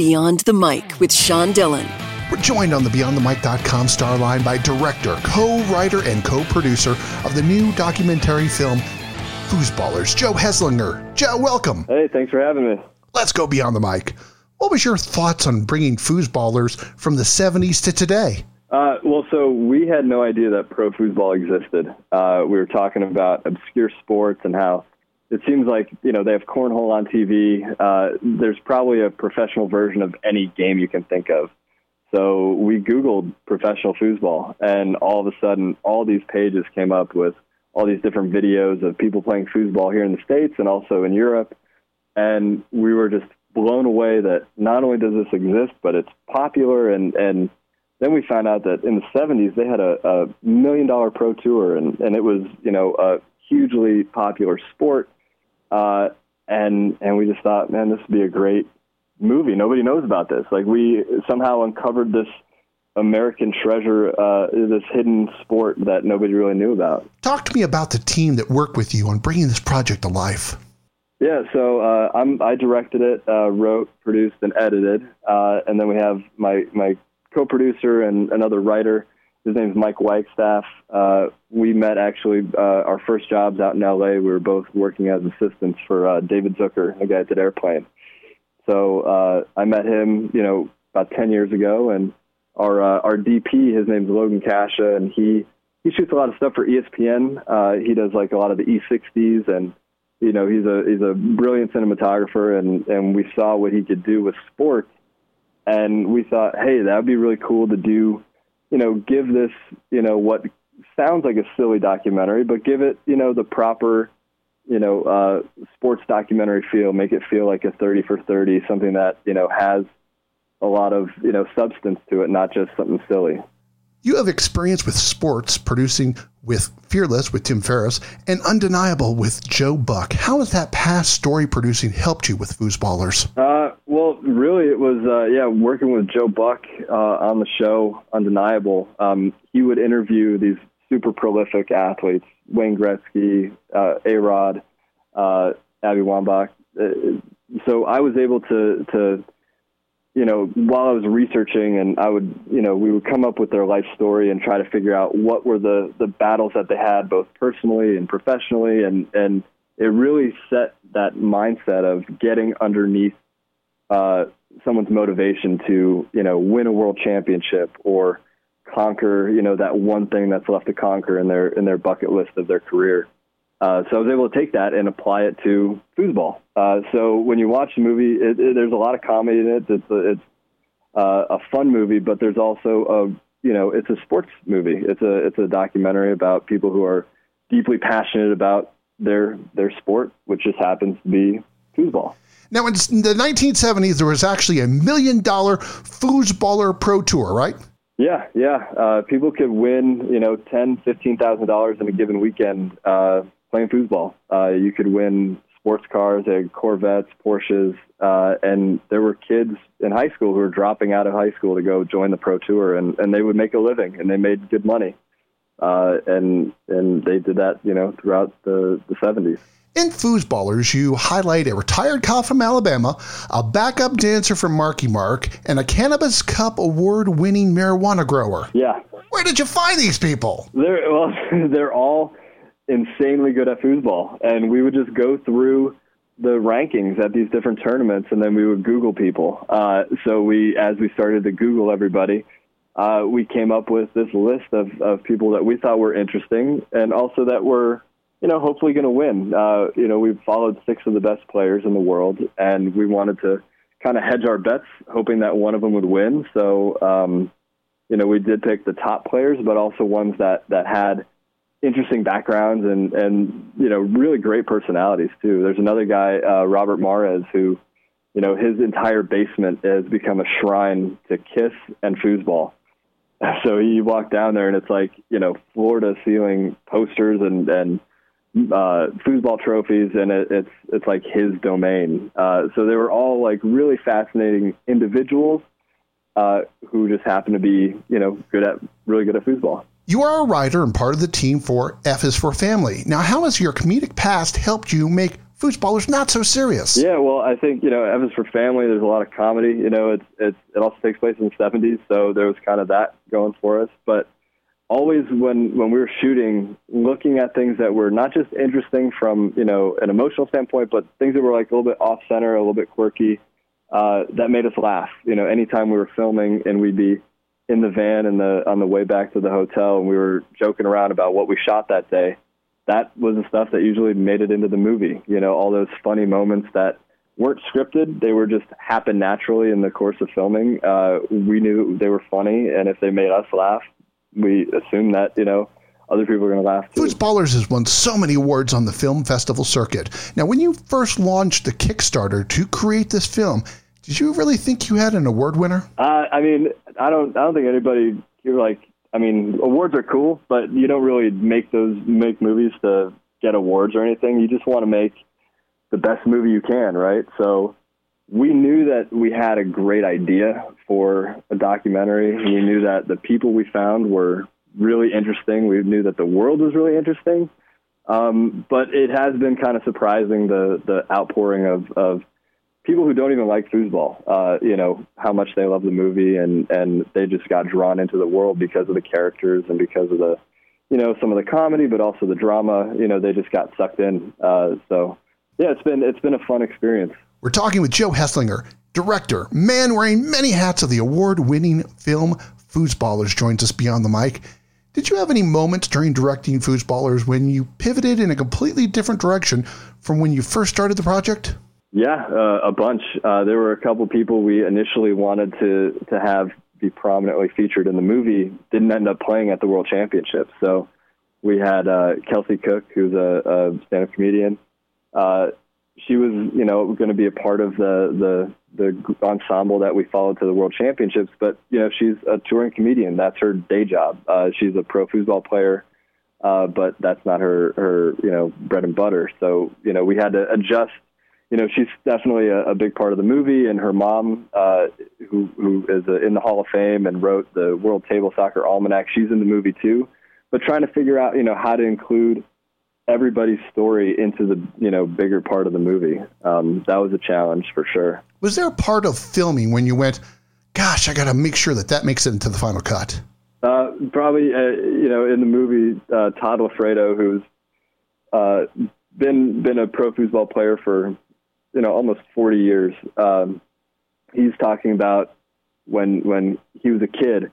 Beyond the Mic with Sean Dillon. We're joined on the BeyondTheMic.com star line by director, co-writer, and co-producer of the new documentary film Foosballers, Joe Heslinga. Joe, welcome. Hey, thanks for having me. Let's go beyond the mic. What was your thoughts on bringing foosballers from the 70s to today? Uh, well, so we had no idea that pro foosball existed. Uh, we were talking about obscure sports and how it seems like you know they have cornhole on TV. Uh, there's probably a professional version of any game you can think of. So we Googled professional foosball, and all of a sudden, all these pages came up with all these different videos of people playing foosball here in the states and also in Europe. And we were just blown away that not only does this exist, but it's popular. And and then we found out that in the 70s they had a, a million dollar pro tour, and and it was you know a hugely popular sport uh, and and we just thought, man, this would be a great movie. Nobody knows about this. Like we somehow uncovered this American treasure, uh, this hidden sport that nobody really knew about. Talk to me about the team that worked with you on bringing this project to life. Yeah, so uh, I'm, I directed it, uh, wrote, produced, and edited, uh, and then we have my my co-producer and another writer his name's Mike Wagstaff. Uh, we met actually uh, our first jobs out in LA. We were both working as assistants for uh, David Zucker, the guy at the airplane. So uh, I met him, you know, about 10 years ago, and our uh, our DP, his name's Logan Kasha, and he he shoots a lot of stuff for ESPN. Uh, he does like a lot of the E60s, and you know, he's a he's a brilliant cinematographer, and and we saw what he could do with sports, and we thought, hey, that would be really cool to do you know, give this, you know, what sounds like a silly documentary, but give it, you know, the proper, you know, uh, sports documentary feel. Make it feel like a 30 for 30, something that, you know, has a lot of, you know, substance to it, not just something silly. You have experience with sports, producing with Fearless with Tim Ferriss and Undeniable with Joe Buck. How has that past story producing helped you with Foosballers? Uh, well, really, it was uh, yeah working with Joe Buck uh, on the show Undeniable. Um, he would interview these super prolific athletes: Wayne Gretzky, uh, A Rod, uh, Abby Wambach. Uh, so I was able to to you know, while I was researching and I would, you know, we would come up with their life story and try to figure out what were the, the battles that they had both personally and professionally. And, and it really set that mindset of getting underneath uh, someone's motivation to, you know, win a world championship or conquer, you know, that one thing that's left to conquer in their, in their bucket list of their career. Uh, so I was able to take that and apply it to foosball. Uh, so when you watch the movie, it, it, there's a lot of comedy in it. It's a, it's uh, a fun movie, but there's also a you know it's a sports movie. It's a it's a documentary about people who are deeply passionate about their their sport, which just happens to be foosball. Now, in the 1970s, there was actually a million dollar foosballer pro tour, right? Yeah, yeah. Uh, people could win, you know, ten, fifteen thousand dollars in a given weekend uh, playing foosball. Uh, you could win sports cars, they had Corvettes, Porsches, uh, and there were kids in high school who were dropping out of high school to go join the pro tour, and, and they would make a living, and they made good money, uh, and and they did that, you know, throughout the the seventies. In Foosballers, you highlight a retired cop from Alabama, a backup dancer from Marky Mark, and a Cannabis Cup award-winning marijuana grower. Yeah. Where did you find these people? They're well, they're all insanely good at foosball, and we would just go through the rankings at these different tournaments, and then we would Google people. Uh, so we, as we started to Google everybody, uh, we came up with this list of, of people that we thought were interesting, and also that were, you know, hopefully going to win. Uh, you know, we followed six of the best players in the world, and we wanted to kind of hedge our bets, hoping that one of them would win. So, um, you know, we did pick the top players, but also ones that that had interesting backgrounds and and you know really great personalities too. There's another guy, uh, Robert Mares, who you know his entire basement has become a shrine to Kiss and foosball. So you walk down there and it's like you know floor to ceiling posters and and uh, foosball trophies, and it, it's it's like his domain. Uh, so they were all like really fascinating individuals uh, who just happen to be you know good at really good at foosball. You are a writer and part of the team for F is for Family. Now, how has your comedic past helped you make foosballers not so serious. Yeah, well, I think you know, F is for Family. There's a lot of comedy. You know, it's it's it also takes place in the '70s, so there was kind of that going for us. But always when when we were shooting, looking at things that were not just interesting from you know an emotional standpoint, but things that were like a little bit off center, a little bit quirky, uh, that made us laugh. You know, anytime we were filming and we'd be in the van and the on the way back to the hotel and we were joking around about what we shot that day that was the stuff that usually made it into the movie. You know, all those funny moments that weren't scripted; they were just happened naturally in the course of filming. Uh, we knew they were funny, and if they made us laugh, we assumed that you know other people are going to laugh too. Foosballers has won so many awards on the film festival circuit. Now, when you first launched the Kickstarter to create this film, did you really think you had an award winner? Uh, I mean, I don't. I don't think anybody. You're like I mean, awards are cool, but you don't really make those make movies to get awards or anything. You just want to make the best movie you can, right? So we knew that we had a great idea for a documentary. We knew that the people we found were really interesting. We knew that the world was really interesting. Um, but it has been kind of surprising the the outpouring of, of people who don't even like foosball, uh, you know, how much they love the movie and, and they just got drawn into the world because of the characters and because of the, you know, some of the comedy, but also the drama, you know, they just got sucked in. Uh, so yeah, it's been, it's been a fun experience. We're talking with Joe Heslinga, director, man wearing many hats of the award winning film Foosballers joins us beyond the mic. Did you have any moments during directing Foosballers when you pivoted in a completely different direction from when you first started the project? Yeah, uh, a bunch. Uh, there were a couple people we initially wanted to to have be prominently featured in the movie. Didn't end up playing at the World Championship. So we had uh, Kelsey Cook, who's a, a stand-up comedian. Uh, she was, you know, going to be a part of the the the ensemble that we followed to the World Championships. But you know, she's a touring comedian. That's her day job. Uh, she's a pro foosball player. Uh, but that's not her, her, you know, bread and butter. So, you know, we had to adjust you know, she's definitely a, a big part of the movie, and her mom, uh, who who is a, in the Hall of Fame and wrote the World Table Soccer Almanac, she's in the movie too. But trying to figure out, you know, how to include everybody's story into the you know bigger part of the movie. Um, that was a challenge for sure. Was there a part of filming when you went, "Gosh, I got to make sure that that makes it into the final cut"? Uh, probably, uh, you know, in the movie, uh, Todd Loffredo, who's uh, been been a pro foosball player for you know almost 40 years. Um, he's talking about when when he was a kid,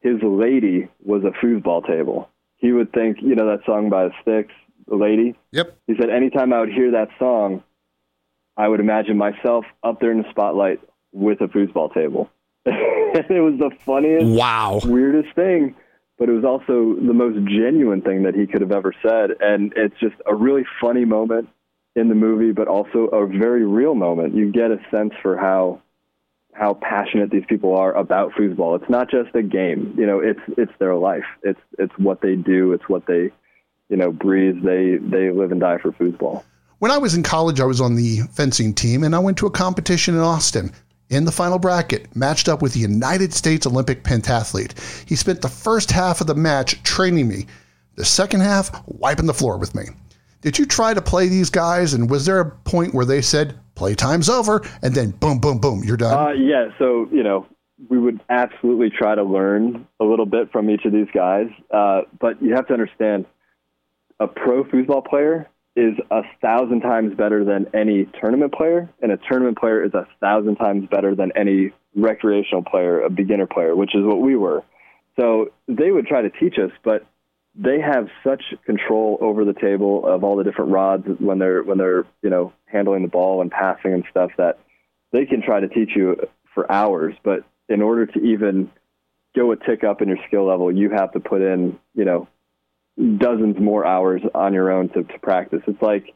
his lady was a foosball table. He would think, you know, that song by the Styx, the lady. Yep. He said, anytime I would hear that song, I would imagine myself up there in the spotlight with a foosball table. it was the funniest, wow, weirdest thing, but it was also the most genuine thing that he could have ever said. And it's just a really funny moment in the movie, but also a very real moment. You get a sense for how how passionate these people are about foosball. It's not just a game, you know. It's it's their life. It's it's what they do. It's what they, you know, breathe. They they live and die for foosball. When I was in college, I was on the fencing team, and I went to a competition in Austin. In the final bracket, matched up with the United States Olympic pentathlete. He spent the first half of the match training me, the second half wiping the floor with me. Did you try to play these guys? And was there a point where they said, playtime's over, and then boom, boom, boom, you're done? Uh, yeah. So, you know, we would absolutely try to learn a little bit from each of these guys. Uh, but you have to understand a pro foosball player is a thousand times better than any tournament player, and a tournament player is a thousand times better than any recreational player, a beginner player, which is what we were. So they would try to teach us, but they have such control over the table of all the different rods when they're when they're you know handling the ball and passing and stuff that they can try to teach you for hours but in order to even go a tick up in your skill level you have to put in you know dozens more hours on your own to, to practice it's like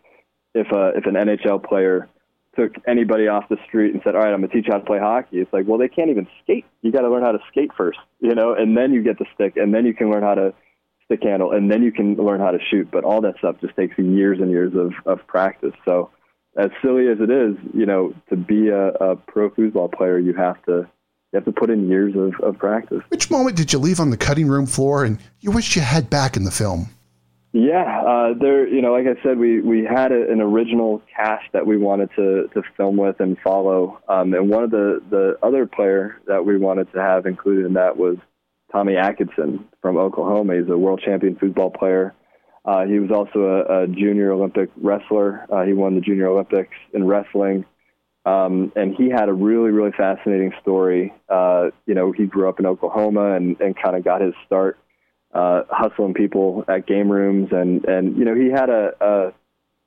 if a if an NHL player took anybody off the street and said, "All right, I'm going to teach you how to play hockey." It's like, well, they can't even skate. You got to learn how to skate first, you know, and then you get the stick, and then you can learn how to stick handle, and then you can learn how to shoot. But all that stuff just takes years and years of, of practice. So, as silly as it is, you know, to be a, a pro foosball player, you have to you have to put in years of, of practice. Which moment did you leave on the cutting room floor and you wish you had back in the film? Yeah, uh, there. You know, like I said, we we had a, an original cast that we wanted to to film with and follow, um, and one of the the other player that we wanted to have included in that was Tommy Atkinson from Oklahoma. He's a world champion foosball player. Uh, he was also a, a junior Olympic wrestler. Uh, he won the Junior Olympics in wrestling. Um, and he had a really, really fascinating story. Uh, you know, he grew up in Oklahoma and, and kind of got his start uh, hustling people at game rooms, and and you know he had a,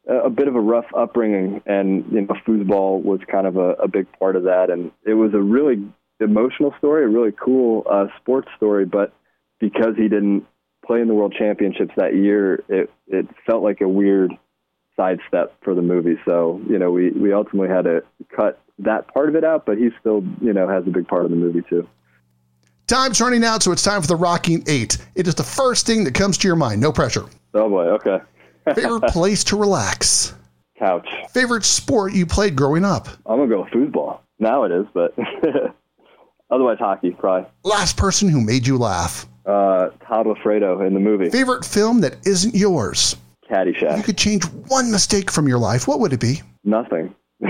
a a bit of a rough upbringing, and you know foosball was kind of a, a big part of that, and it was a really emotional story, a really cool uh, sports story, but because he didn't play in the World Championships that year, it it felt like a weird sidestep for the movie. So you know we we ultimately had to cut that part of it out, but he still you know has a big part of the movie too. Time's running out, so it's time for the Rocking Eight. It is the first thing that comes to your mind. No pressure. Oh boy, okay. Favorite place to relax? Couch. Favorite sport you played growing up? I'm gonna go with foosball. Now it is, but otherwise hockey probably. Last person who made you laugh? Uh, Todd Loffredo in the movie. Favorite film that isn't yours? Caddyshack. You could change one mistake from your life. What would it be? Nothing.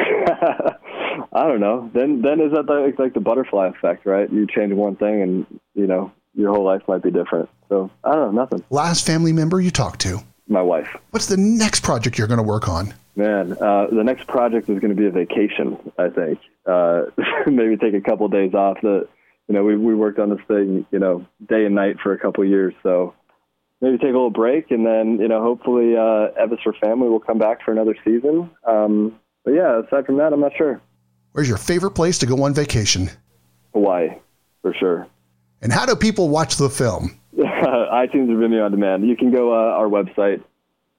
I don't know. Then then is that the, it's like the butterfly effect, right? You change one thing, and you know your whole life might be different. So I don't know. Nothing. Last family member you talked to? My wife. What's the next project you're going to work on? Man, uh, the next project is going to be a vacation. I think uh, maybe take a couple of days off. The you know we we worked on this thing you know day and night for a couple years, so maybe take a little break, and then you know hopefully uh, F is for Family will come back for another season. Um, but yeah, aside from that, I'm not sure. Where's your favorite place to go on vacation? Hawaii, for sure. And how do people watch the film? iTunes or Vimeo on demand. You can go uh, our website.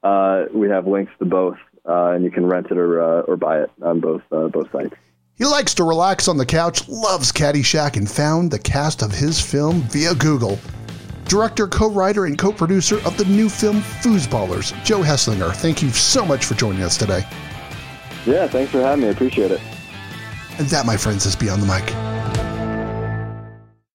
Uh, we have links to both, uh, and you can rent it or uh, or buy it on both uh, both sites. He likes to relax on the couch, loves Caddyshack, and found the cast of his film via Google. Director, co-writer, and co-producer of the new film Foosballers, Joe Heslinga. Thank you so much for joining us today. Yeah, thanks for having me. I appreciate it. And that, my friends, is Beyond the Mic.